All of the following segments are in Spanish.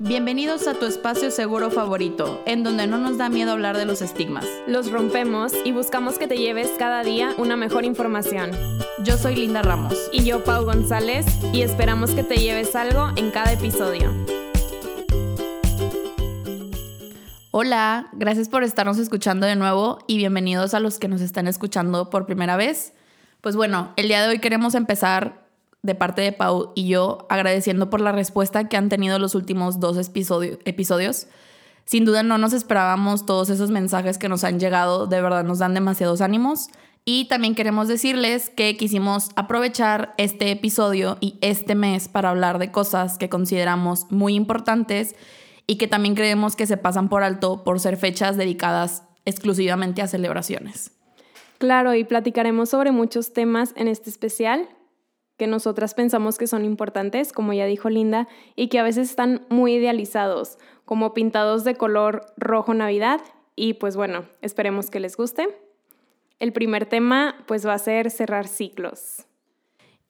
Bienvenidos a tu espacio seguro favorito, en donde no nos da miedo hablar de los estigmas. Los rompemos y buscamos que te lleves cada día una mejor información. Yo soy Linda Ramos. Y yo, Pau González, y esperamos que te lleves algo en cada episodio. Hola, gracias por estarnos escuchando de nuevo y bienvenidos a los que nos están escuchando por primera vez. Pues bueno, el día de hoy queremos empezar de parte de Pau y yo agradeciendo por la respuesta que han tenido los últimos dos episodios. Sin duda no nos esperábamos todos esos mensajes que nos han llegado, de verdad nos dan demasiados ánimos. Y también queremos decirles que quisimos aprovechar este episodio y este mes para hablar de cosas que consideramos muy importantes y que también creemos que se pasan por alto por ser fechas dedicadas exclusivamente a celebraciones. Claro, y platicaremos sobre muchos temas en este especial que nosotras pensamos que son importantes, como ya dijo Linda, y que a veces están muy idealizados, como pintados de color rojo Navidad. Y pues bueno, esperemos que les guste. El primer tema pues va a ser cerrar ciclos.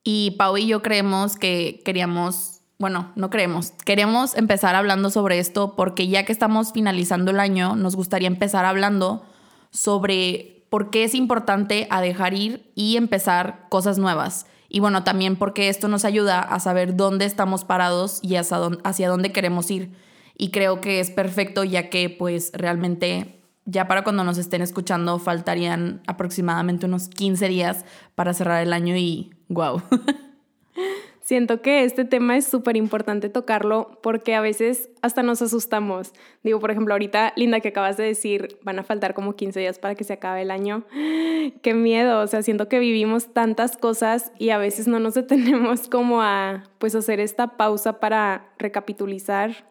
Y Pau y yo creemos que queríamos, bueno, no creemos, queremos empezar hablando sobre esto porque ya que estamos finalizando el año, nos gustaría empezar hablando sobre por qué es importante a dejar ir y empezar cosas nuevas y bueno, también porque esto nos ayuda a saber dónde estamos parados y hacia dónde, queremos ir. Y creo que es perfecto ya que pues realmente ya para cuando nos estén escuchando faltarían aproximadamente unos 15 días para cerrar el año y wow. Siento que este tema es súper importante tocarlo porque a veces hasta nos asustamos. Digo, por ejemplo, ahorita, Linda, que acabas de decir, van a faltar como 15 días para que se acabe el año. Qué miedo, o sea, siento que vivimos tantas cosas y a veces no nos detenemos como a, pues, hacer esta pausa para recapitulizar,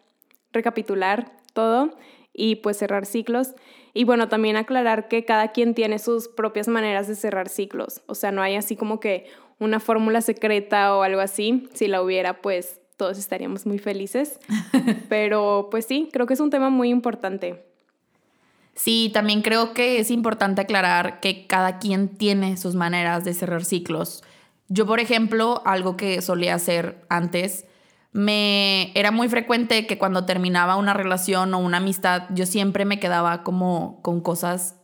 recapitular todo y pues cerrar ciclos. Y bueno, también aclarar que cada quien tiene sus propias maneras de cerrar ciclos. O sea, no hay así como que una fórmula secreta o algo así. Si la hubiera, pues todos estaríamos muy felices. Pero pues sí, creo que es un tema muy importante. Sí, también creo que es importante aclarar que cada quien tiene sus maneras de cerrar ciclos. Yo, por ejemplo, algo que solía hacer antes, me era muy frecuente que cuando terminaba una relación o una amistad, yo siempre me quedaba como con cosas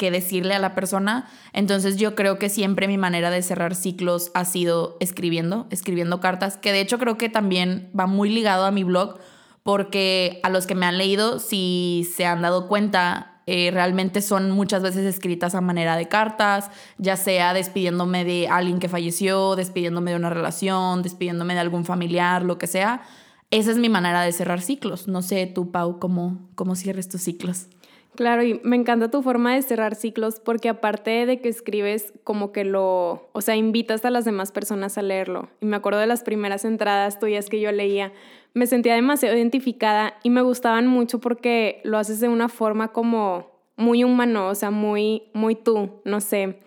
que decirle a la persona. Entonces yo creo que siempre mi manera de cerrar ciclos ha sido escribiendo, escribiendo cartas, que de hecho creo que también va muy ligado a mi blog, porque a los que me han leído, si se han dado cuenta, eh, realmente son muchas veces escritas a manera de cartas, ya sea despidiéndome de alguien que falleció, despidiéndome de una relación, despidiéndome de algún familiar, lo que sea. Esa es mi manera de cerrar ciclos. No sé tú, Pau, cómo, cómo cierres tus ciclos. Claro, y me encanta tu forma de cerrar ciclos porque aparte de que escribes como que lo, o sea, invitas a las demás personas a leerlo. Y me acuerdo de las primeras entradas tuyas que yo leía, me sentía demasiado identificada y me gustaban mucho porque lo haces de una forma como muy humano, o sea, muy muy tú, no sé.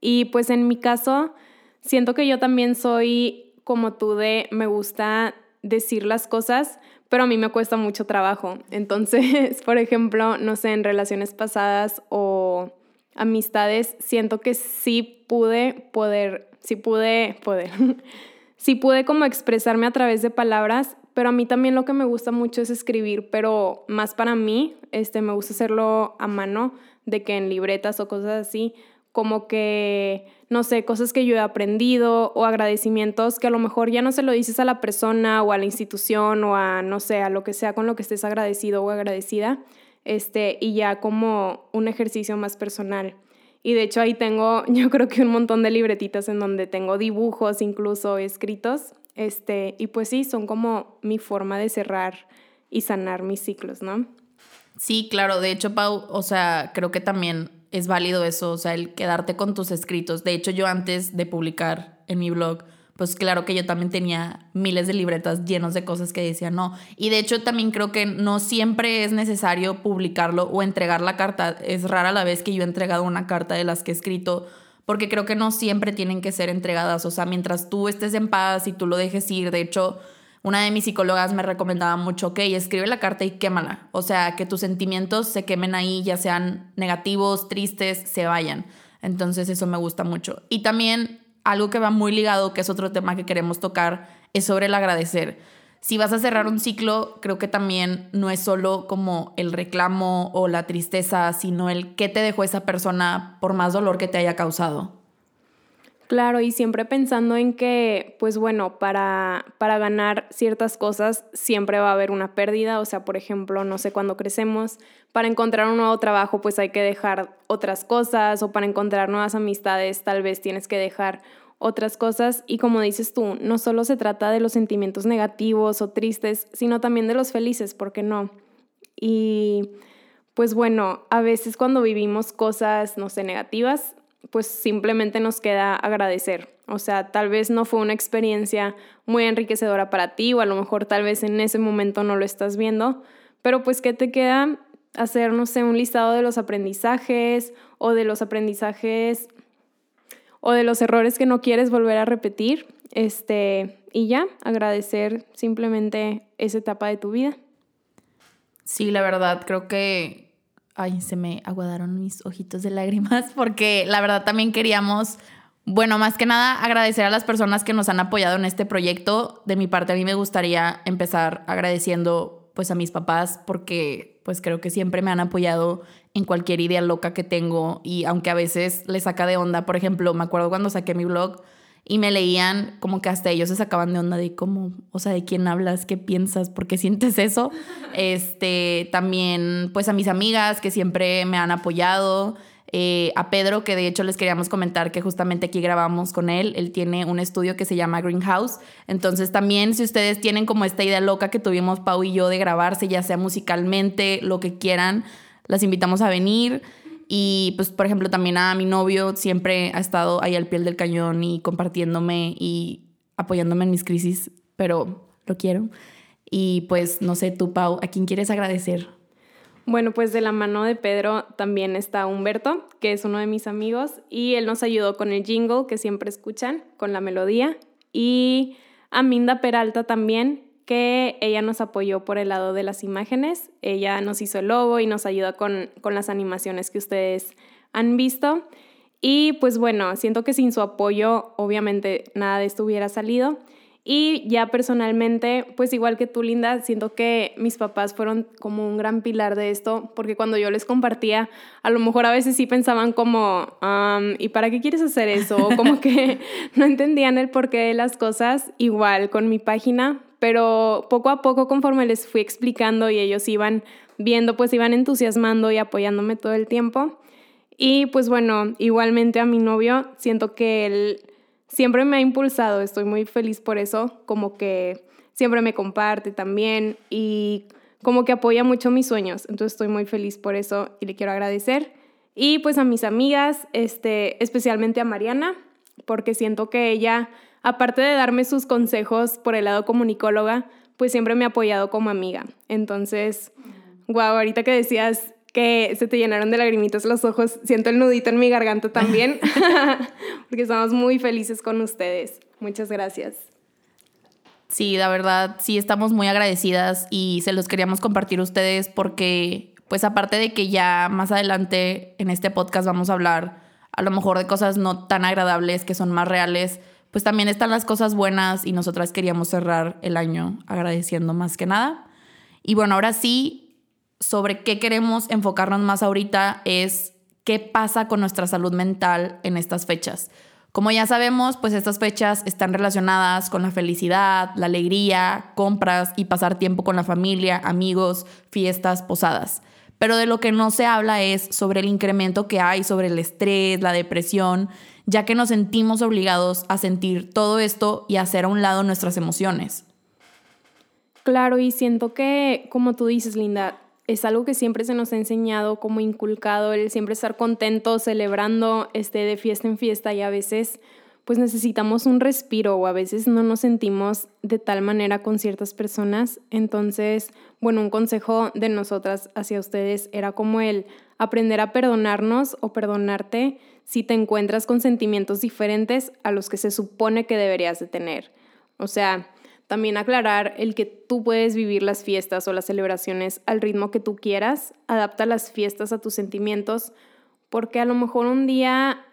Y pues en mi caso siento que yo también soy como tú de me gusta decir las cosas, pero a mí me cuesta mucho trabajo. Entonces, por ejemplo, no sé, en relaciones pasadas o amistades, siento que sí pude poder, sí pude poder, sí pude como expresarme a través de palabras, pero a mí también lo que me gusta mucho es escribir, pero más para mí, este, me gusta hacerlo a mano, de que en libretas o cosas así, como que, no sé, cosas que yo he aprendido o agradecimientos que a lo mejor ya no se lo dices a la persona o a la institución o a, no sé, a lo que sea con lo que estés agradecido o agradecida, este, y ya como un ejercicio más personal. Y de hecho ahí tengo, yo creo que un montón de libretitas en donde tengo dibujos incluso escritos, este, y pues sí, son como mi forma de cerrar y sanar mis ciclos, ¿no? Sí, claro, de hecho, Pau, o sea, creo que también es válido eso, o sea, el quedarte con tus escritos. De hecho, yo antes de publicar en mi blog, pues claro que yo también tenía miles de libretas llenos de cosas que decía no. Y de hecho también creo que no siempre es necesario publicarlo o entregar la carta. Es rara la vez que yo he entregado una carta de las que he escrito, porque creo que no siempre tienen que ser entregadas. O sea, mientras tú estés en paz y tú lo dejes ir, de hecho una de mis psicólogas me recomendaba mucho, ok, escribe la carta y quémala. O sea, que tus sentimientos se quemen ahí, ya sean negativos, tristes, se vayan. Entonces eso me gusta mucho. Y también algo que va muy ligado, que es otro tema que queremos tocar, es sobre el agradecer. Si vas a cerrar un ciclo, creo que también no es solo como el reclamo o la tristeza, sino el qué te dejó esa persona por más dolor que te haya causado. Claro, y siempre pensando en que, pues bueno, para, para ganar ciertas cosas siempre va a haber una pérdida, o sea, por ejemplo, no sé, cuando crecemos, para encontrar un nuevo trabajo, pues hay que dejar otras cosas, o para encontrar nuevas amistades, tal vez tienes que dejar otras cosas, y como dices tú, no solo se trata de los sentimientos negativos o tristes, sino también de los felices, ¿por qué no? Y pues bueno, a veces cuando vivimos cosas, no sé, negativas, pues simplemente nos queda agradecer. O sea, tal vez no fue una experiencia muy enriquecedora para ti o a lo mejor tal vez en ese momento no lo estás viendo, pero pues ¿qué te queda? Hacer, no sé, un listado de los aprendizajes o de los aprendizajes o de los errores que no quieres volver a repetir, este, y ya, agradecer simplemente esa etapa de tu vida. Sí, la verdad, creo que ay, se me aguadaron mis ojitos de lágrimas porque la verdad también queríamos, bueno, más que nada agradecer a las personas que nos han apoyado en este proyecto. De mi parte a mí me gustaría empezar agradeciendo pues a mis papás porque pues creo que siempre me han apoyado en cualquier idea loca que tengo y aunque a veces les saca de onda, por ejemplo, me acuerdo cuando saqué mi blog, y me leían como que hasta ellos se sacaban de onda de cómo, o sea, de quién hablas, qué piensas, por qué sientes eso. Este, también pues a mis amigas que siempre me han apoyado, eh, a Pedro que de hecho les queríamos comentar que justamente aquí grabamos con él, él tiene un estudio que se llama Greenhouse, entonces también si ustedes tienen como esta idea loca que tuvimos Pau y yo de grabarse, ya sea musicalmente, lo que quieran, las invitamos a venir. Y pues, por ejemplo, también a mi novio siempre ha estado ahí al pie del cañón y compartiéndome y apoyándome en mis crisis, pero lo quiero. Y pues, no sé, tú, Pau, ¿a quién quieres agradecer? Bueno, pues de la mano de Pedro también está Humberto, que es uno de mis amigos, y él nos ayudó con el jingle que siempre escuchan, con la melodía. Y a Minda Peralta también, que ella nos apoyó por el lado de las imágenes. Ella nos hizo el logo y nos ayuda con, con las animaciones que ustedes han visto. Y pues bueno, siento que sin su apoyo obviamente nada de esto hubiera salido. Y ya personalmente, pues igual que tú, Linda, siento que mis papás fueron como un gran pilar de esto, porque cuando yo les compartía, a lo mejor a veces sí pensaban como, ¿y para qué quieres hacer eso? O como que no entendían el porqué de las cosas. Igual con mi página, pero poco a poco conforme les fui explicando y ellos iban viendo, pues iban entusiasmando y apoyándome todo el tiempo. Y pues bueno, igualmente a mi novio, siento que él siempre me ha impulsado, estoy muy feliz por eso, como que siempre me comparte también y como que apoya mucho mis sueños, entonces estoy muy feliz por eso y le quiero agradecer. Y pues a mis amigas, este, especialmente a Mariana, porque siento que ella aparte de darme sus consejos por el lado comunicóloga, pues siempre me ha apoyado como amiga. Entonces, guau, ahorita que decías que se te llenaron de lagrimitas los ojos, siento el nudito en mi garganta también, porque estamos muy felices con ustedes. Muchas gracias. Sí, la verdad, sí estamos muy agradecidas y se los queríamos compartir a ustedes porque, pues aparte de que ya más adelante en este podcast vamos a hablar a lo mejor de cosas no tan agradables que son más reales, pues también están las cosas buenas y nosotras queríamos cerrar el año agradeciendo más que nada. Y bueno, ahora sí, sobre qué queremos enfocarnos más ahorita es qué pasa con nuestra salud mental en estas fechas. Como ya sabemos, pues estas fechas están relacionadas con la felicidad, la alegría, compras y pasar tiempo con la familia, amigos, fiestas, posadas. Pero de lo que no se habla es sobre el incremento que hay sobre el estrés, la depresión ya que nos sentimos obligados a sentir todo esto y hacer a un lado nuestras emociones. Claro, y siento que, como tú dices, Linda, es algo que siempre se nos ha enseñado, como inculcado, el siempre estar contento, celebrando este, de fiesta en fiesta y a veces pues necesitamos un respiro o a veces no nos sentimos de tal manera con ciertas personas. Entonces, bueno, un consejo de nosotras hacia ustedes era como el aprender a perdonarnos o perdonarte si te encuentras con sentimientos diferentes a los que se supone que deberías de tener. O sea, también aclarar el que tú puedes vivir las fiestas o las celebraciones al ritmo que tú quieras, adapta las fiestas a tus sentimientos, porque a lo mejor un día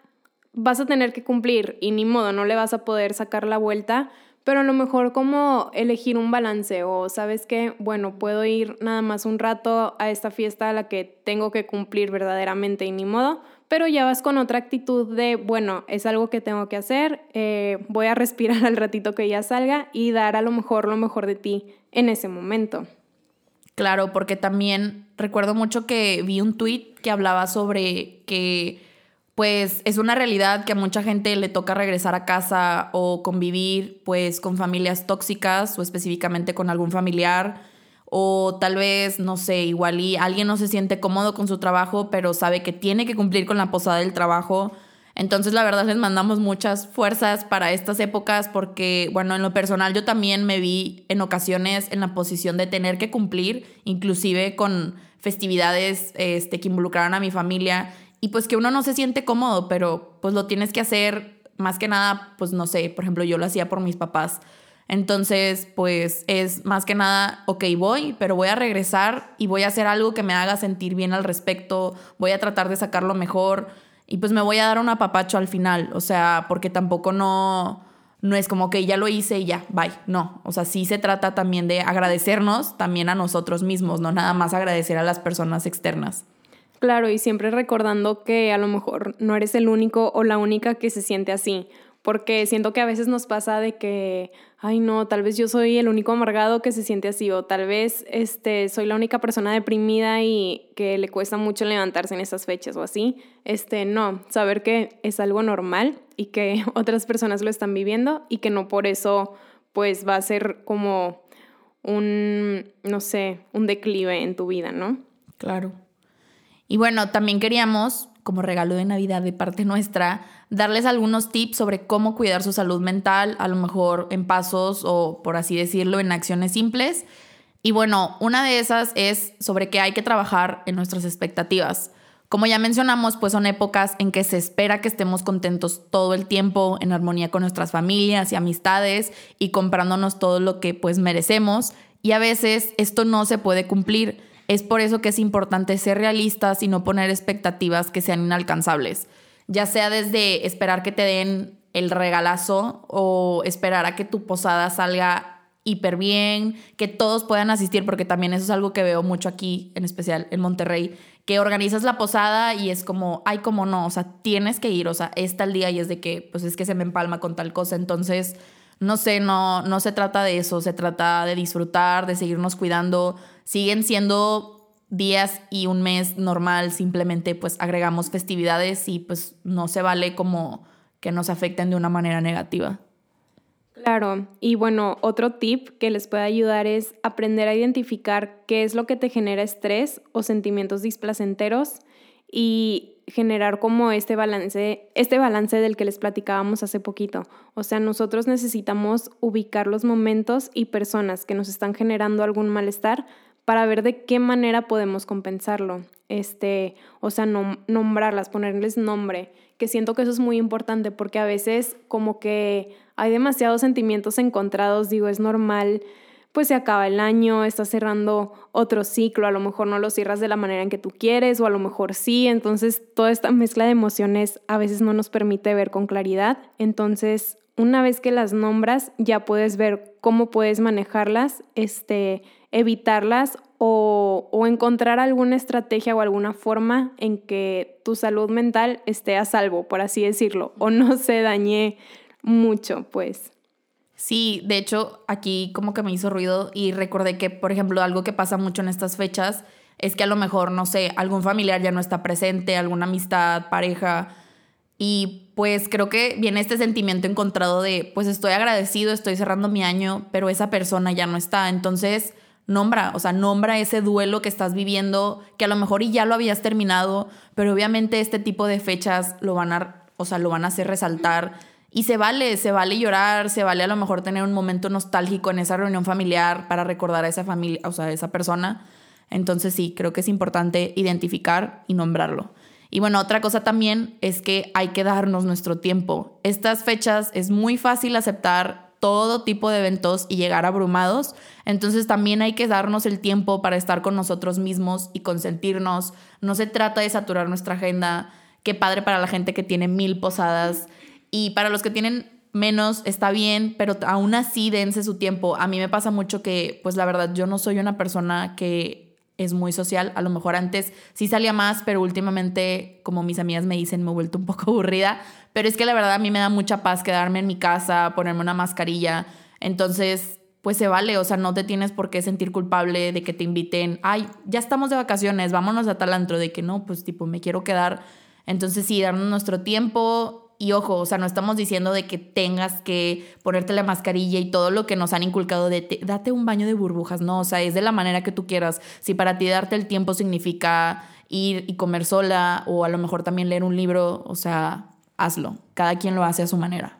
vas a tener que cumplir y ni modo, no le vas a poder sacar la vuelta, pero a lo mejor como elegir un balance o sabes que, bueno, puedo ir nada más un rato a esta fiesta a la que tengo que cumplir verdaderamente y ni modo, pero ya vas con otra actitud de, bueno, es algo que tengo que hacer, eh, voy a respirar al ratito que ya salga y dar a lo mejor lo mejor de ti en ese momento. Claro, porque también recuerdo mucho que vi un tweet que hablaba sobre que pues es una realidad que a mucha gente le toca regresar a casa o convivir pues con familias tóxicas o específicamente con algún familiar o tal vez, no sé, igual y alguien no se siente cómodo con su trabajo, pero sabe que tiene que cumplir con la posada del trabajo. Entonces, la verdad, les mandamos muchas fuerzas para estas épocas porque, bueno, en lo personal yo también me vi en ocasiones en la posición de tener que cumplir, inclusive con festividades este, que involucraran a mi familia y pues que uno no se siente cómodo, pero pues lo tienes que hacer más que nada, pues no sé, por ejemplo, yo lo hacía por mis papás entonces, pues es más que nada, ok, voy, pero voy a regresar y voy a hacer algo que me haga sentir bien al respecto, voy a tratar de sacarlo mejor y pues me voy a dar un apapacho al final, o sea, porque tampoco no, no es como que ya lo hice y ya, bye, no, o sea, sí se trata también de agradecernos también a nosotros mismos, no nada más agradecer a las personas externas. Claro, y siempre recordando que a lo mejor no eres el único o la única que se siente así porque siento que a veces nos pasa de que, ay no, tal vez yo soy el único amargado que se siente así, o tal vez este, soy la única persona deprimida y que le cuesta mucho levantarse en esas fechas o así. Este, no, saber que es algo normal y que otras personas lo están viviendo y que no por eso pues va a ser como un, no sé, un declive en tu vida, ¿no? Claro. Y bueno, también queríamos, como regalo de Navidad de parte nuestra, darles algunos tips sobre cómo cuidar su salud mental, a lo mejor en pasos o, por así decirlo, en acciones simples. Y bueno, una de esas es sobre que hay que trabajar en nuestras expectativas. Como ya mencionamos, pues son épocas en que se espera que estemos contentos todo el tiempo, en armonía con nuestras familias y amistades y comprándonos todo lo que pues merecemos. Y a veces esto no se puede cumplir. Es por eso que es importante ser realistas y no poner expectativas que sean inalcanzables ya sea desde esperar que te den el regalazo o esperar a que tu posada salga hiper bien, que todos puedan asistir, porque también eso es algo que veo mucho aquí, en especial en Monterrey, que organizas la posada y es como, ay, como no, o sea, tienes que ir, o sea, está el día y es de que, pues es que se me empalma con tal cosa, entonces, no sé, no, no se trata de eso, se trata de disfrutar, de seguirnos cuidando, siguen siendo días y un mes normal simplemente pues agregamos festividades y pues no se vale como que nos afecten de una manera negativa. Claro, y bueno, otro tip que les puede ayudar es aprender a identificar qué es lo que te genera estrés o sentimientos displacenteros y generar como este balance, este balance del que les platicábamos hace poquito. O sea, nosotros necesitamos ubicar los momentos y personas que nos están generando algún malestar para ver de qué manera podemos compensarlo. Este, o sea, nombrarlas, ponerles nombre, que siento que eso es muy importante porque a veces como que hay demasiados sentimientos encontrados, digo, es normal, pues se acaba el año, estás cerrando otro ciclo, a lo mejor no lo cierras de la manera en que tú quieres o a lo mejor sí, entonces toda esta mezcla de emociones a veces no nos permite ver con claridad, entonces una vez que las nombras ya puedes ver cómo puedes manejarlas, este, evitarlas o, o, encontrar alguna estrategia o alguna forma en que tu salud mental esté a salvo, por así decirlo, o no se dañe mucho, pues. Sí, de hecho, aquí como que me hizo ruido y recordé que, por ejemplo, algo que pasa mucho en estas fechas es que a lo mejor, no sé, algún familiar ya no está presente, alguna amistad, pareja, y pues creo que viene este sentimiento encontrado de, pues estoy agradecido, estoy cerrando mi año, pero esa persona ya no está. Entonces, nombra, o sea, nombra ese duelo que estás viviendo, que a lo mejor y ya lo habías terminado, pero obviamente este tipo de fechas lo van a, o sea, lo van a hacer resaltar. Y se vale, se vale llorar, se vale a lo mejor tener un momento nostálgico en esa reunión familiar para recordar a esa familia, o sea, a esa persona. Entonces sí, creo que es importante identificar y nombrarlo. Y bueno, otra cosa también es que hay que darnos nuestro tiempo. Estas fechas es muy fácil aceptar todo tipo de eventos y llegar abrumados. Entonces también hay que darnos el tiempo para estar con nosotros mismos y consentirnos. No se trata de saturar nuestra agenda. Qué padre para la gente que tiene mil posadas. Y para los que tienen menos está bien, pero aún así dense su tiempo. A mí me pasa mucho que, pues la verdad, yo no soy una persona que es muy social. A lo mejor antes sí salía más, pero últimamente, como mis amigas me dicen, me he vuelto un poco aburrida. Pero es que la verdad a mí me da mucha paz quedarme en mi casa, ponerme una mascarilla. Entonces, pues se vale, o sea, no te tienes por qué sentir culpable de que te inviten, ay, ya estamos de vacaciones, vámonos a tal antro, de que no, pues tipo, me quiero quedar. Entonces sí, darnos nuestro tiempo, y ojo, o sea, no estamos diciendo de que tengas que ponerte la mascarilla y todo lo que nos han inculcado de date un baño de burbujas, no, o sea, es de la manera que tú quieras. Si para ti darte el tiempo significa ir y comer sola o a lo mejor también leer un libro, o sea, hazlo. Cada quien lo hace a su manera.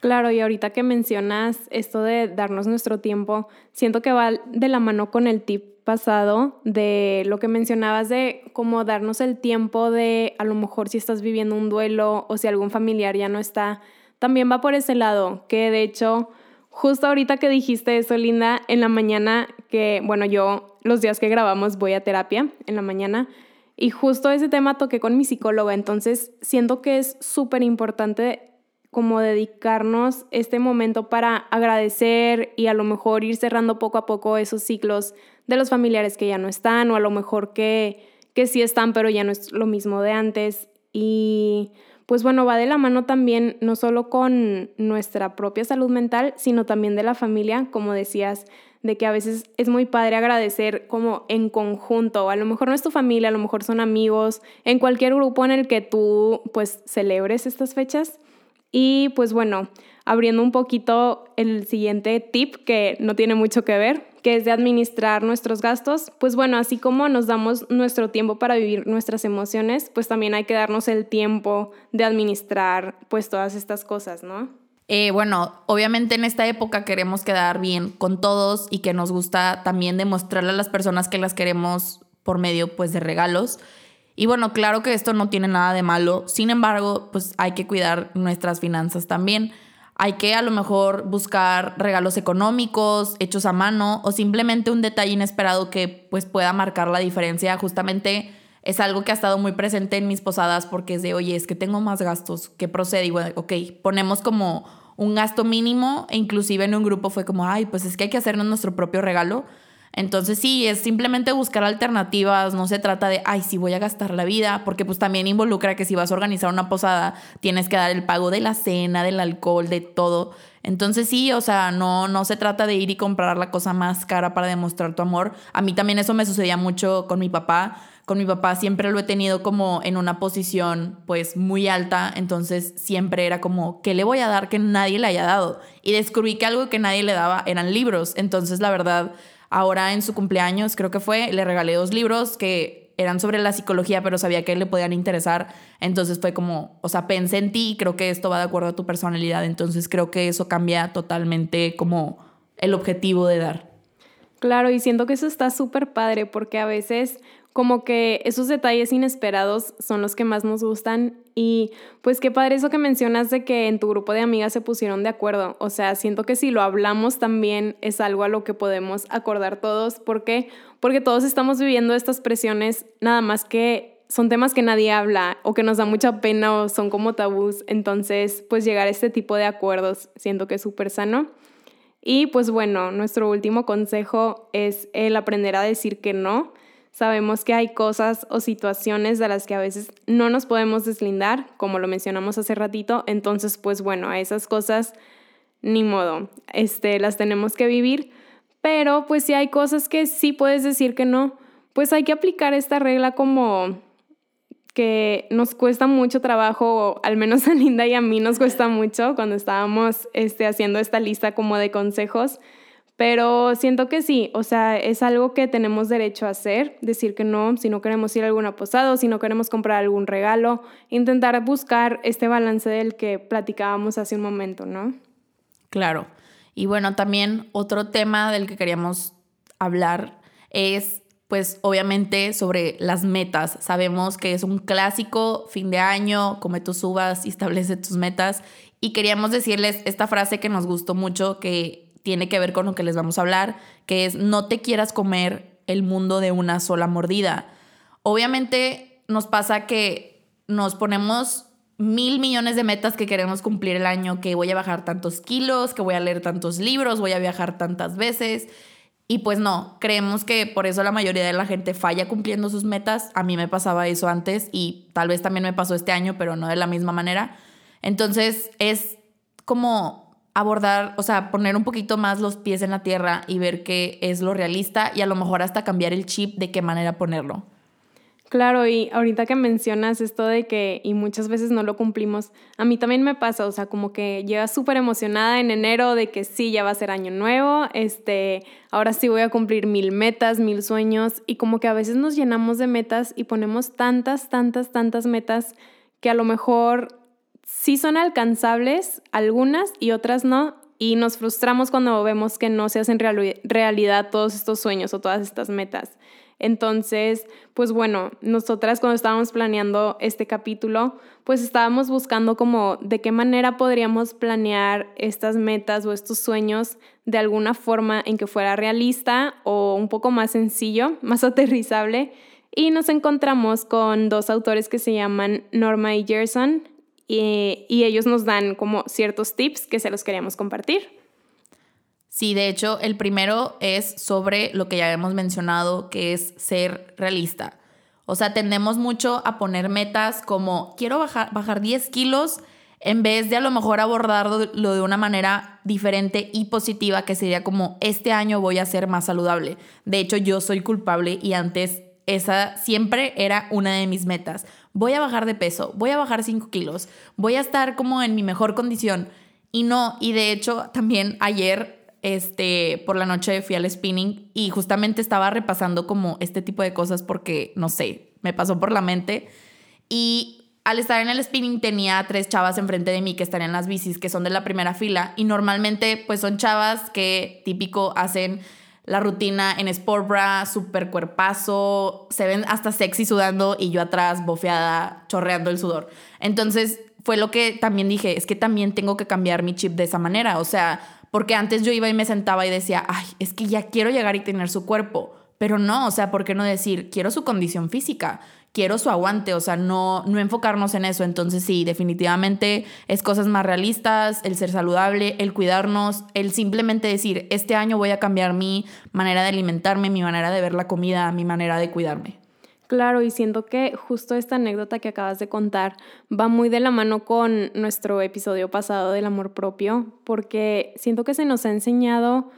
Claro, y ahorita que mencionas esto de darnos nuestro tiempo, siento que va de la mano con el tip pasado de lo que mencionabas de cómo darnos el tiempo de a lo mejor si estás viviendo un duelo o si algún familiar ya no está, también va por ese lado, que de hecho, justo ahorita que dijiste eso, Linda, en la mañana que, bueno, yo los días que grabamos voy a terapia en la mañana y justo ese tema toqué con mi psicóloga, entonces siento que es súper importante como dedicarnos este momento para agradecer y a lo mejor ir cerrando poco a poco esos ciclos de los familiares que ya no están o a lo mejor que, que sí están pero ya no es lo mismo de antes. Y pues bueno, va de la mano también no solo con nuestra propia salud mental, sino también de la familia, como decías, de que a veces es muy padre agradecer como en conjunto, a lo mejor no es tu familia, a lo mejor son amigos, en cualquier grupo en el que tú pues celebres estas fechas. Y pues bueno, abriendo un poquito el siguiente tip que no tiene mucho que ver, que es de administrar nuestros gastos, pues bueno, así como nos damos nuestro tiempo para vivir nuestras emociones, pues también hay que darnos el tiempo de administrar pues todas estas cosas, ¿no? Eh, bueno, obviamente en esta época queremos quedar bien con todos y que nos gusta también demostrarle a las personas que las queremos por medio pues de regalos. Y bueno, claro que esto no tiene nada de malo, sin embargo, pues hay que cuidar nuestras finanzas también. Hay que a lo mejor buscar regalos económicos, hechos a mano o simplemente un detalle inesperado que pues pueda marcar la diferencia. Justamente es algo que ha estado muy presente en mis posadas porque es de, oye, es que tengo más gastos, ¿qué procede? Y bueno, ok, ponemos como un gasto mínimo e inclusive en un grupo fue como, ay, pues es que hay que hacernos nuestro propio regalo entonces sí, es simplemente buscar alternativas, no se trata de, ay, sí voy a gastar la vida, porque pues también involucra que si vas a organizar una posada, tienes que dar el pago de la cena, del alcohol, de todo. Entonces sí, o sea, no, no se trata de ir y comprar la cosa más cara para demostrar tu amor. A mí también eso me sucedía mucho con mi papá. Con mi papá siempre lo he tenido como en una posición pues muy alta, entonces siempre era como, ¿qué le voy a dar que nadie le haya dado? Y descubrí que algo que nadie le daba eran libros. Entonces la verdad Ahora en su cumpleaños, creo que fue, le regalé dos libros que eran sobre la psicología, pero sabía que le podían interesar. Entonces fue como, o sea, pensé en ti y creo que esto va de acuerdo a tu personalidad. Entonces creo que eso cambia totalmente como el objetivo de dar. Claro, y siento que eso está súper padre porque a veces como que esos detalles inesperados son los que más nos gustan y pues qué padre eso que mencionas de que en tu grupo de amigas se pusieron de acuerdo. O sea, siento que si lo hablamos también es algo a lo que podemos acordar todos. ¿Por qué? Porque todos estamos viviendo estas presiones, nada más que son temas que nadie habla o que nos da mucha pena o son como tabús. Entonces, pues llegar a este tipo de acuerdos siento que es súper sano. Y pues bueno, nuestro último consejo es el aprender a decir que no Sabemos que hay cosas o situaciones de las que a veces no nos podemos deslindar, como lo mencionamos hace ratito, entonces pues bueno, a esas cosas ni modo, este, las tenemos que vivir, pero pues si hay cosas que sí puedes decir que no, pues hay que aplicar esta regla como que nos cuesta mucho trabajo, al menos a Linda y a mí nos cuesta mucho cuando estábamos este, haciendo esta lista como de consejos, pero siento que sí, o sea, es algo que tenemos derecho a hacer, decir que no, si no queremos ir a algún aposado, si no queremos comprar algún regalo, intentar buscar este balance del que platicábamos hace un momento, ¿no? Claro. Y bueno, también otro tema del que queríamos hablar es, pues obviamente, sobre las metas. Sabemos que es un clásico fin de año, come tus uvas y establece tus metas. Y queríamos decirles esta frase que nos gustó mucho, que tiene que ver con lo que les vamos a hablar, que es no te quieras comer el mundo de una sola mordida. Obviamente nos pasa que nos ponemos mil millones de metas que queremos cumplir el año, que voy a bajar tantos kilos, que voy a leer tantos libros, voy a viajar tantas veces. Y pues no, creemos que por eso la mayoría de la gente falla cumpliendo sus metas. A mí me pasaba eso antes y tal vez también me pasó este año, pero no de la misma manera. Entonces es como abordar, o sea, poner un poquito más los pies en la tierra y ver qué es lo realista y a lo mejor hasta cambiar el chip de qué manera ponerlo. Claro, y ahorita que mencionas esto de que y muchas veces no lo cumplimos, a mí también me pasa, o sea, como que llegas súper emocionada en enero de que sí, ya va a ser año nuevo, este, ahora sí voy a cumplir mil metas, mil sueños, y como que a veces nos llenamos de metas y ponemos tantas, tantas, tantas metas que a lo mejor sí son alcanzables, algunas y otras no, y nos frustramos cuando vemos que no se hacen realidad todos estos sueños o todas estas metas. Entonces, pues bueno, nosotras cuando estábamos planeando este capítulo, pues estábamos buscando como de qué manera podríamos planear estas metas o estos sueños de alguna forma en que fuera realista o un poco más sencillo, más aterrizable. Y nos encontramos con dos autores que se llaman Norma y Gerson y, y ellos nos dan como ciertos tips que se los queríamos compartir. Sí, de hecho, el primero es sobre lo que ya hemos mencionado, que es ser realista. O sea, tendemos mucho a poner metas como quiero bajar, bajar 10 kilos en vez de a lo mejor abordarlo de una manera diferente y positiva, que sería como este año voy a ser más saludable. De hecho, yo soy culpable y antes esa siempre era una de mis metas. Voy a bajar de peso, voy a bajar 5 kilos, voy a estar como en mi mejor condición. Y no, y de hecho también ayer este, por la noche fui al spinning y justamente estaba repasando como este tipo de cosas porque, no sé, me pasó por la mente. Y al estar en el spinning tenía tres chavas enfrente de mí que están en las bicis, que son de la primera fila. Y normalmente, pues son chavas que típico hacen la rutina en sport bra, super cuerpazo, se ven hasta sexy sudando y yo atrás bofeada, chorreando el sudor. Entonces fue lo que también dije, es que también tengo que cambiar mi chip de esa manera. O sea, porque antes yo iba y me sentaba y decía, ay, es que ya quiero llegar y tener su cuerpo. Pero no, o sea, ¿por qué no decir, quiero su condición física? Quiero su aguante, o sea, no, no enfocarnos en eso. Entonces sí, definitivamente es cosas más realistas, el ser saludable, el cuidarnos, el simplemente decir, este año voy a cambiar mi manera de alimentarme, mi manera de ver la comida, mi manera de cuidarme. Claro, y siento que justo esta anécdota que acabas de contar va muy de la mano con nuestro episodio pasado del amor propio, porque siento que se nos ha enseñado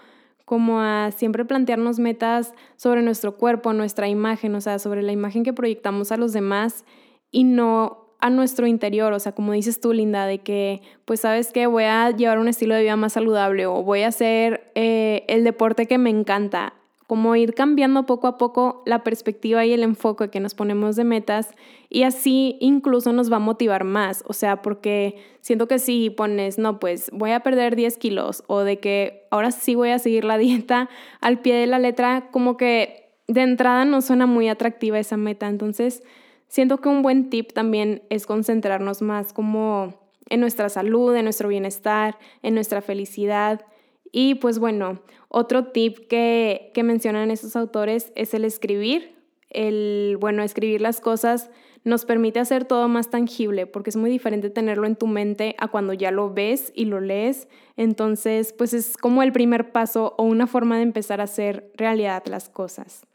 como a siempre plantearnos metas sobre nuestro cuerpo, nuestra imagen, o sea, sobre la imagen que proyectamos a los demás y no a nuestro interior, o sea, como dices tú, Linda, de que, pues sabes que voy a llevar un estilo de vida más saludable o voy a hacer eh, el deporte que me encanta como ir cambiando poco a poco la perspectiva y el enfoque que nos ponemos de metas y así incluso nos va a motivar más, o sea, porque siento que si pones, no, pues voy a perder 10 kilos o de que ahora sí voy a seguir la dieta al pie de la letra, como que de entrada no suena muy atractiva esa meta, entonces siento que un buen tip también es concentrarnos más como en nuestra salud, en nuestro bienestar, en nuestra felicidad y pues bueno, otro tip que, que mencionan estos autores es el escribir. El, bueno, escribir las cosas nos permite hacer todo más tangible, porque es muy diferente tenerlo en tu mente a cuando ya lo ves y lo lees. Entonces, pues es como el primer paso o una forma de empezar a hacer realidad las cosas.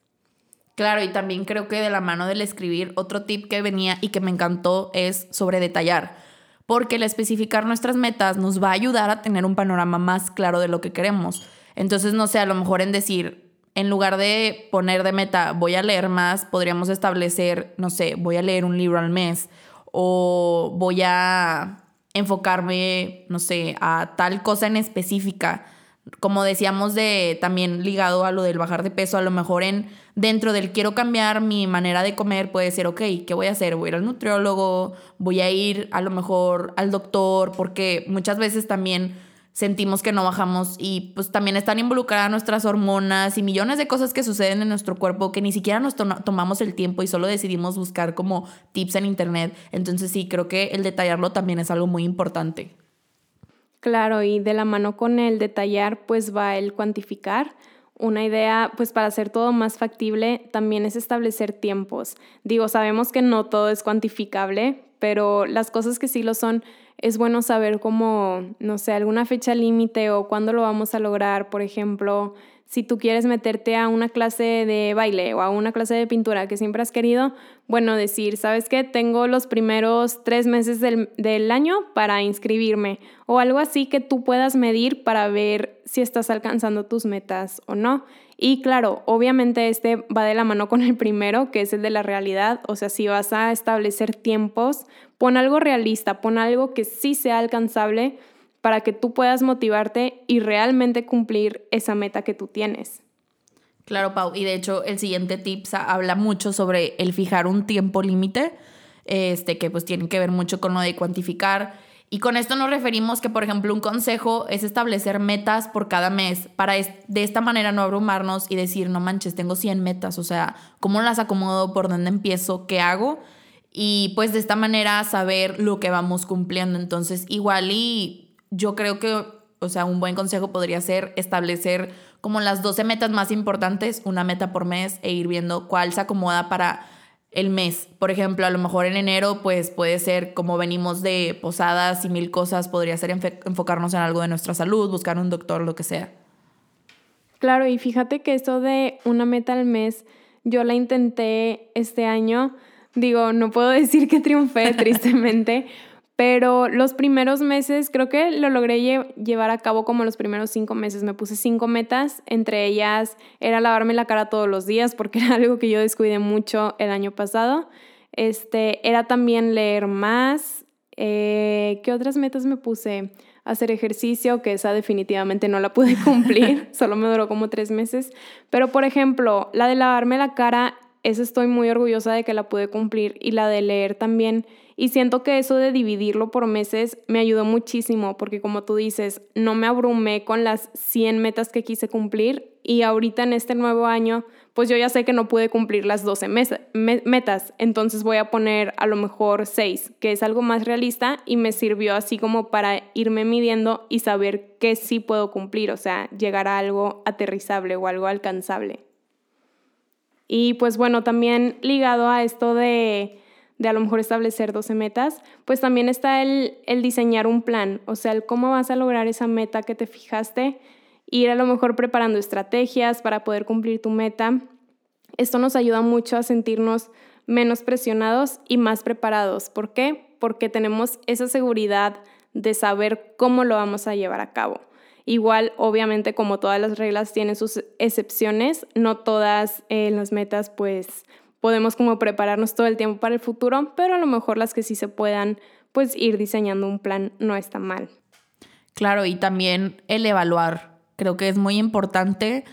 Claro, y también creo que de la mano del escribir, otro tip que venía y que me encantó es sobre detallar porque el especificar nuestras metas nos va a ayudar a tener un panorama más claro de lo que queremos. Entonces, no sé, a lo mejor en decir, en lugar de poner de meta, voy a leer más, podríamos establecer, no sé, voy a leer un libro al mes o voy a enfocarme, no sé, a tal cosa en específica como decíamos de también ligado a lo del bajar de peso, a lo mejor en dentro del quiero cambiar mi manera de comer puede ser, ok, ¿qué voy a hacer? Voy a ir al nutriólogo, voy a ir a lo mejor al doctor, porque muchas veces también sentimos que no bajamos y pues también están involucradas nuestras hormonas y millones de cosas que suceden en nuestro cuerpo que ni siquiera nos tomamos el tiempo y solo decidimos buscar como tips en internet. Entonces sí, creo que el detallarlo también es algo muy importante. Claro, y de la mano con el detallar, pues va el cuantificar. Una idea, pues para hacer todo más factible, también es establecer tiempos. Digo, sabemos que no todo es cuantificable, pero las cosas que sí lo son, es bueno saber cómo, no sé, alguna fecha límite o cuándo lo vamos a lograr. Por ejemplo, si tú quieres meterte a una clase de baile o a una clase de pintura que siempre has querido, bueno, decir, ¿sabes qué? Tengo los primeros tres meses del, del, año para inscribirme o algo así que tú puedas medir para ver si estás alcanzando tus metas o no. Y claro, obviamente este va de la mano con el primero, que es el de la realidad. O sea, si vas a establecer tiempos, pon algo realista, pon algo que sí sea alcanzable para que tú puedas motivarte y realmente cumplir esa meta que tú tienes. Claro, Pau. Y de hecho, el siguiente tips habla mucho sobre el fijar un tiempo límite, este, que pues tiene que ver mucho con lo de cuantificar. Y con esto nos referimos que, por ejemplo, un consejo es establecer metas por cada mes para de esta manera no abrumarnos y decir, no manches, tengo 100 metas, o sea, ¿cómo las acomodo? ¿Por dónde empiezo? ¿Qué hago? Y pues de esta manera saber lo que vamos cumpliendo. Entonces, igual y yo creo que, o sea, un buen consejo podría ser establecer como las 12 metas más importantes, una meta por mes e ir viendo cuál se acomoda para el mes. Por ejemplo, a lo mejor en enero, pues puede ser como venimos de posadas y mil cosas, podría ser enfocarnos en algo de nuestra salud, buscar un doctor, lo que sea. Claro, y fíjate que esto de una meta al mes, yo la intenté este año. Digo, no puedo decir que triunfé, tristemente, pero los primeros meses, creo que lo logré llevar a cabo como los primeros cinco meses. Me puse cinco metas, entre ellas era lavarme la cara todos los días, porque era algo que yo descuidé mucho el año pasado. Este, era también leer más. Eh, ¿Qué otras metas me puse? Hacer ejercicio, que esa definitivamente no la pude cumplir, solo me duró como tres meses. Pero, por ejemplo, la de lavarme la cara, esa estoy muy orgullosa de que la pude cumplir. Y la de leer también y siento que eso de dividirlo por meses me ayudó muchísimo porque como tú dices, no me abrumé con las 100 metas que quise cumplir y ahorita en este nuevo año, pues yo ya sé que no pude cumplir las 12 metas, entonces voy a poner a lo mejor 6, que es algo más realista y me sirvió así como para irme midiendo y saber qué sí puedo cumplir, o sea, llegar a algo aterrizable o algo alcanzable. Y pues bueno, también ligado a esto de de a lo mejor establecer 12 metas, pues también está el, el diseñar un plan, o sea, el cómo vas a lograr esa meta que te fijaste, ir a lo mejor preparando estrategias para poder cumplir tu meta. Esto nos ayuda mucho a sentirnos menos presionados y más preparados. ¿Por qué? Porque tenemos esa seguridad de saber cómo lo vamos a llevar a cabo. Igual, obviamente, como todas las reglas tienen sus excepciones, no todas eh, las metas pues podemos como prepararnos todo el tiempo para el futuro, pero a lo mejor las que sí se puedan, pues ir diseñando un plan no está mal. Claro, y también el evaluar, creo que es muy importante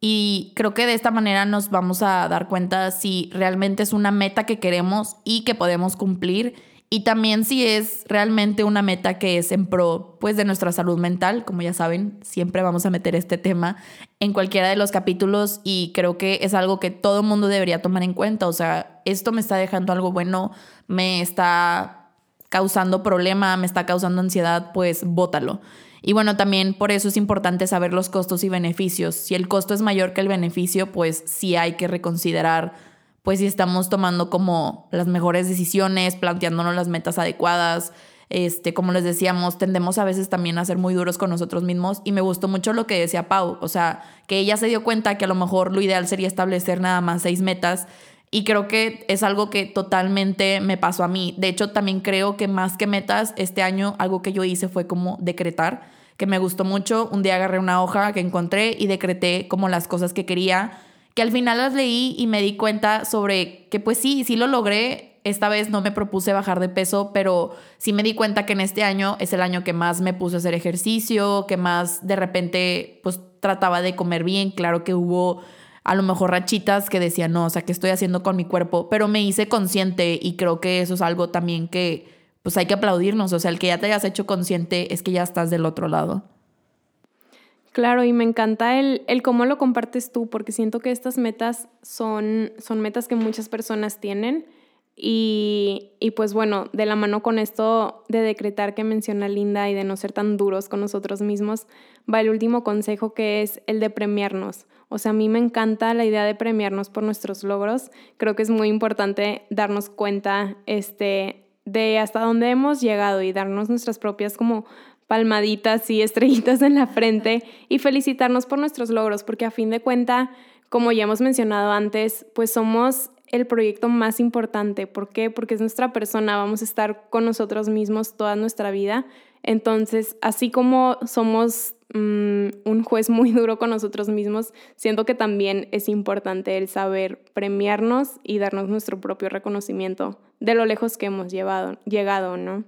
y creo que de esta manera nos vamos a dar cuenta si realmente es una meta que queremos y que podemos cumplir y también si es realmente una meta que es en pro pues de nuestra salud mental, como ya saben, siempre vamos a meter este tema en cualquiera de los capítulos y creo que es algo que todo mundo debería tomar en cuenta, o sea, esto me está dejando algo bueno, me está causando problema, me está causando ansiedad, pues bótalo. Y bueno, también por eso es importante saber los costos y beneficios. Si el costo es mayor que el beneficio, pues sí hay que reconsiderar pues si estamos tomando como las mejores decisiones, planteándonos las metas adecuadas. Este, como les decíamos, tendemos a veces también a ser muy duros con nosotros mismos y me gustó mucho lo que decía Pau, o sea, que ella se dio cuenta que a lo mejor lo ideal sería establecer nada más seis metas y creo que es algo que totalmente me pasó a mí. De hecho, también creo que más que metas, este año algo que yo hice fue como decretar, que me gustó mucho. Un día agarré una hoja que encontré y decreté como las cosas que quería que al final las leí y me di cuenta sobre que pues sí, sí lo logré. Esta vez no me propuse bajar de peso, pero sí me di cuenta que en este año es el año que más me puse a hacer ejercicio, que más de repente pues trataba de comer bien. Claro que hubo a lo mejor rachitas que decían, no, o sea, ¿qué estoy haciendo con mi cuerpo? Pero me hice consciente y creo que eso es algo también que pues hay que aplaudirnos. O sea, el que ya te hayas hecho consciente es que ya estás del otro lado. Claro, y me encanta el, el, cómo lo compartes tú, porque siento que estas metas son, son metas que muchas personas tienen. Y, y, pues bueno, de la mano con esto de decretar que menciona Linda y de no ser tan duros con nosotros mismos, va el último consejo que es el de premiarnos. O sea, a mí me encanta la idea de premiarnos por nuestros logros. Creo que es muy importante darnos cuenta este, de hasta dónde hemos llegado y darnos nuestras propias como palmaditas y estrellitas en la frente y felicitarnos por nuestros logros, porque a fin de cuenta, como ya hemos mencionado antes, pues somos el proyecto más importante. ¿Por qué? Porque es nuestra persona, vamos a estar con nosotros mismos toda nuestra vida. Entonces, así como somos mm, un juez muy duro con nosotros mismos, siento que también es importante el saber premiarnos y darnos nuestro propio reconocimiento de lo lejos que hemos llevado, llegado, ¿no?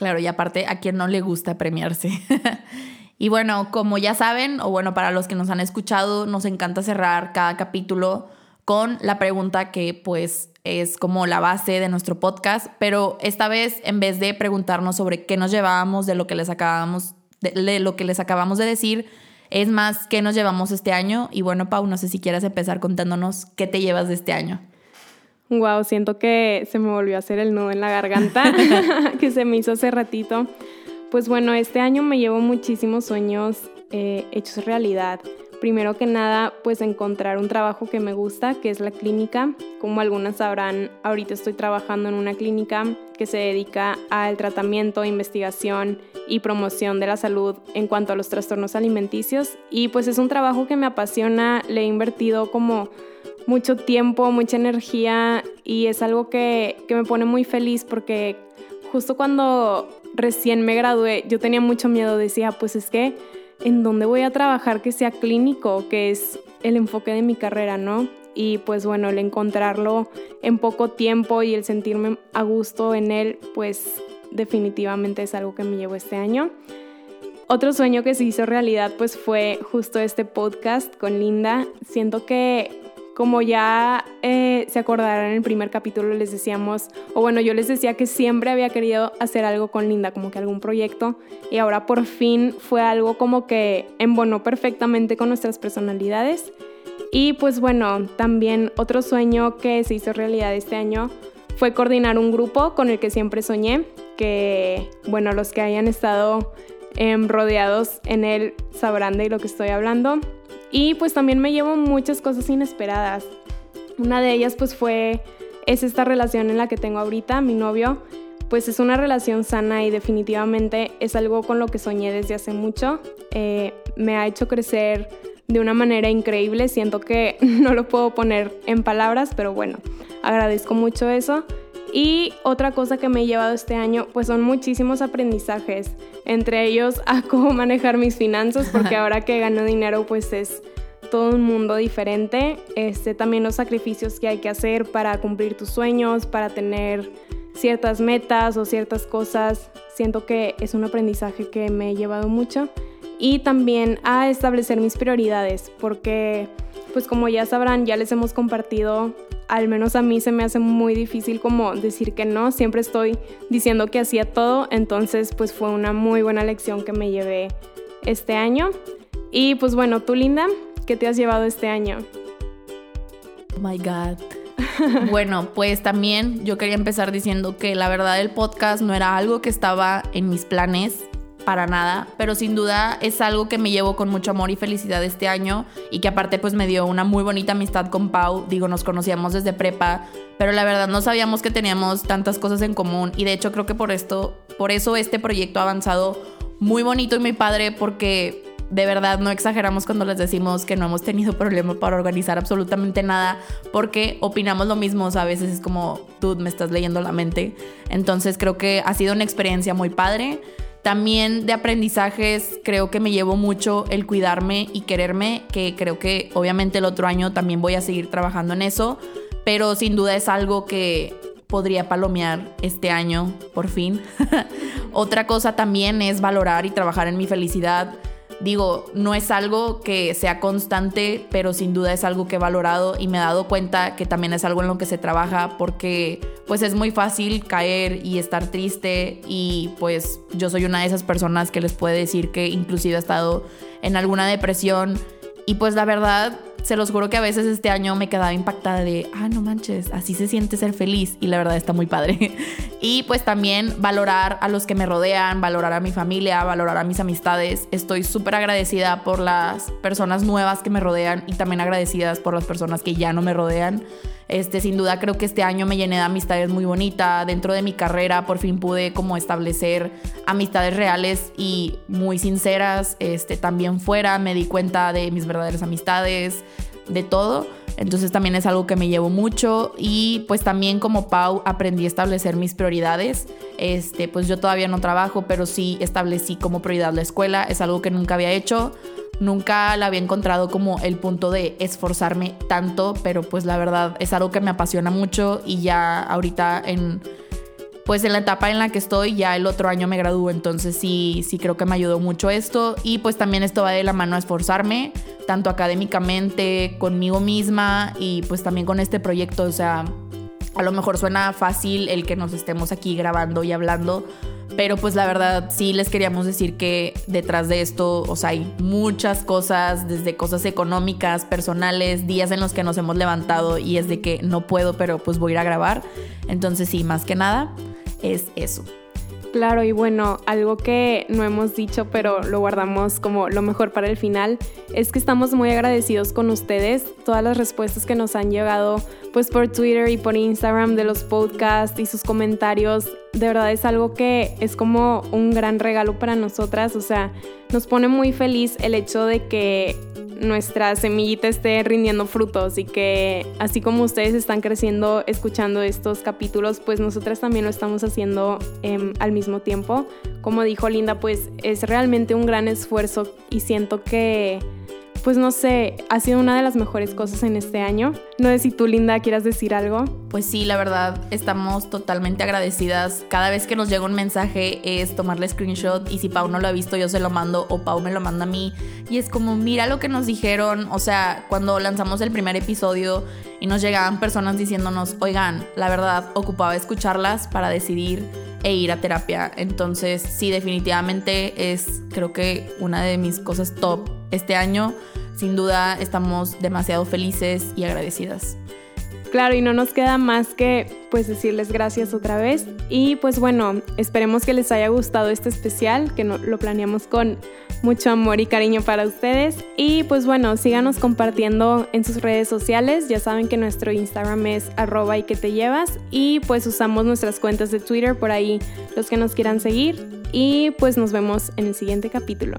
Claro, y aparte a quien no le gusta premiarse. y bueno, como ya saben, o bueno, para los que nos han escuchado, nos encanta cerrar cada capítulo con la pregunta que pues es como la base de nuestro podcast, pero esta vez en vez de preguntarnos sobre qué nos llevábamos de lo que les acabamos de, lo que les acabamos de decir, es más qué nos llevamos este año y bueno, Pau, no sé si quieres empezar contándonos qué te llevas de este año. Wow, siento que se me volvió a hacer el nudo en la garganta que se me hizo hace ratito. Pues bueno, este año me llevo muchísimos sueños eh, hechos realidad. Primero que nada, pues encontrar un trabajo que me gusta, que es la clínica. Como algunas sabrán, ahorita estoy trabajando en una clínica que se dedica al tratamiento, investigación y promoción de la salud en cuanto a los trastornos alimenticios. Y pues es un trabajo que me apasiona, le he invertido como mucho tiempo, mucha energía y es algo que, que me pone muy feliz porque justo cuando recién me gradué yo tenía mucho miedo, decía, pues es que en dónde voy a trabajar que sea clínico, que es el enfoque de mi carrera, ¿no? Y pues bueno, el encontrarlo en poco tiempo y el sentirme a gusto en él, pues definitivamente es algo que me llevó este año. Otro sueño que se hizo realidad pues fue justo este podcast con Linda. Siento que como ya eh, se acordarán en el primer capítulo, les decíamos, o bueno, yo les decía que siempre había querido hacer algo con Linda, como que algún proyecto, y ahora por fin fue algo como que embonó perfectamente con nuestras personalidades. Y pues bueno, también otro sueño que se hizo realidad este año fue coordinar un grupo con el que siempre soñé, que bueno, los que hayan estado em, rodeados en él sabrán de lo que estoy hablando. Y pues también me llevo muchas cosas inesperadas. Una de ellas pues fue, es esta relación en la que tengo ahorita, mi novio. Pues es una relación sana y definitivamente es algo con lo que soñé desde hace mucho. Eh, me ha hecho crecer de una manera increíble. Siento que no lo puedo poner en palabras, pero bueno, agradezco mucho eso. Y otra cosa que me he llevado este año, pues son muchísimos aprendizajes, entre ellos a cómo manejar mis finanzas, porque ahora que gano dinero, pues es todo un mundo diferente. Este, también los sacrificios que hay que hacer para cumplir tus sueños, para tener ciertas metas o ciertas cosas. Siento que es un aprendizaje que me he llevado mucho. Y también a establecer mis prioridades, porque pues como ya sabrán, ya les hemos compartido al menos a mí se me hace muy difícil como decir que no, siempre estoy diciendo que hacía todo, entonces pues fue una muy buena lección que me llevé este año. Y pues bueno, tú Linda, ¿qué te has llevado este año? Oh my God. bueno, pues también yo quería empezar diciendo que la verdad el podcast no era algo que estaba en mis planes para nada, pero sin duda es algo que me llevo con mucho amor y felicidad este año y que aparte pues me dio una muy bonita amistad con Pau, digo, nos conocíamos desde prepa, pero la verdad no sabíamos que teníamos tantas cosas en común y de hecho creo que por esto, por eso este proyecto ha avanzado muy bonito y muy padre porque de verdad no exageramos cuando les decimos que no hemos tenido problema para organizar absolutamente nada porque opinamos lo mismo, a veces es como, tú me estás leyendo la mente. Entonces creo que ha sido una experiencia muy padre. También de aprendizajes creo que me llevo mucho el cuidarme y quererme, que creo que obviamente el otro año también voy a seguir trabajando en eso, pero sin duda es algo que podría palomear este año, por fin. Otra cosa también es valorar y trabajar en mi felicidad digo, no es algo que sea constante, pero sin duda es algo que he valorado y me he dado cuenta que también es algo en lo que se trabaja porque pues es muy fácil caer y estar triste y pues yo soy una de esas personas que les puede decir que inclusive he estado en alguna depresión y pues la verdad se los juro que a veces este año me quedaba impactada de, ah, no manches, así se siente ser feliz y la verdad está muy padre. y pues también valorar a los que me rodean, valorar a mi familia, valorar a mis amistades. Estoy súper agradecida por las personas nuevas que me rodean y también agradecidas por las personas que ya no me rodean. Este, sin duda creo que este año me llené de amistades muy bonitas. Dentro de mi carrera por fin pude como establecer amistades reales y muy sinceras. Este, también fuera me di cuenta de mis verdaderas amistades, de todo. Entonces también es algo que me llevo mucho y pues también como Pau aprendí a establecer mis prioridades. Este, pues yo todavía no trabajo, pero sí establecí como prioridad la escuela. Es algo que nunca había hecho nunca la había encontrado como el punto de esforzarme tanto, pero pues la verdad es algo que me apasiona mucho y ya ahorita en pues en la etapa en la que estoy ya el otro año me gradúo, entonces sí sí creo que me ayudó mucho esto y pues también esto va de la mano a esforzarme tanto académicamente, conmigo misma y pues también con este proyecto, o sea, a lo mejor suena fácil el que nos estemos aquí grabando y hablando, pero pues la verdad sí les queríamos decir que detrás de esto, o sea, hay muchas cosas, desde cosas económicas, personales, días en los que nos hemos levantado y es de que no puedo, pero pues voy a ir a grabar. Entonces sí, más que nada es eso. Claro, y bueno, algo que no hemos dicho, pero lo guardamos como lo mejor para el final, es que estamos muy agradecidos con ustedes. Todas las respuestas que nos han llegado, pues por Twitter y por Instagram de los podcasts y sus comentarios, de verdad es algo que es como un gran regalo para nosotras. O sea, nos pone muy feliz el hecho de que nuestra semillita esté rindiendo frutos y que así como ustedes están creciendo escuchando estos capítulos, pues nosotras también lo estamos haciendo em, al mismo tiempo. Como dijo Linda, pues es realmente un gran esfuerzo y siento que pues no sé, ha sido una de las mejores cosas en este año. No sé si tú, Linda, quieras decir algo. Pues sí, la verdad, estamos totalmente agradecidas. Cada vez que nos llega un mensaje es tomarle screenshot y si Pau no lo ha visto, yo se lo mando o Pau me lo manda a mí. Y es como, mira lo que nos dijeron. O sea, cuando lanzamos el primer episodio y nos llegaban personas diciéndonos, oigan, la verdad, ocupaba escucharlas para decidir e ir a terapia. Entonces, sí, definitivamente es, creo que una de mis cosas top este año. Sin duda estamos demasiado felices y agradecidas. Claro, y no nos queda más que pues decirles gracias otra vez. Y pues bueno, esperemos que les haya gustado este especial, que lo planeamos con mucho amor y cariño para ustedes. Y pues bueno, síganos compartiendo en sus redes sociales. Ya saben que nuestro Instagram es arroba y que te llevas. Y pues usamos nuestras cuentas de Twitter por ahí los que nos quieran seguir. Y pues nos vemos en el siguiente capítulo.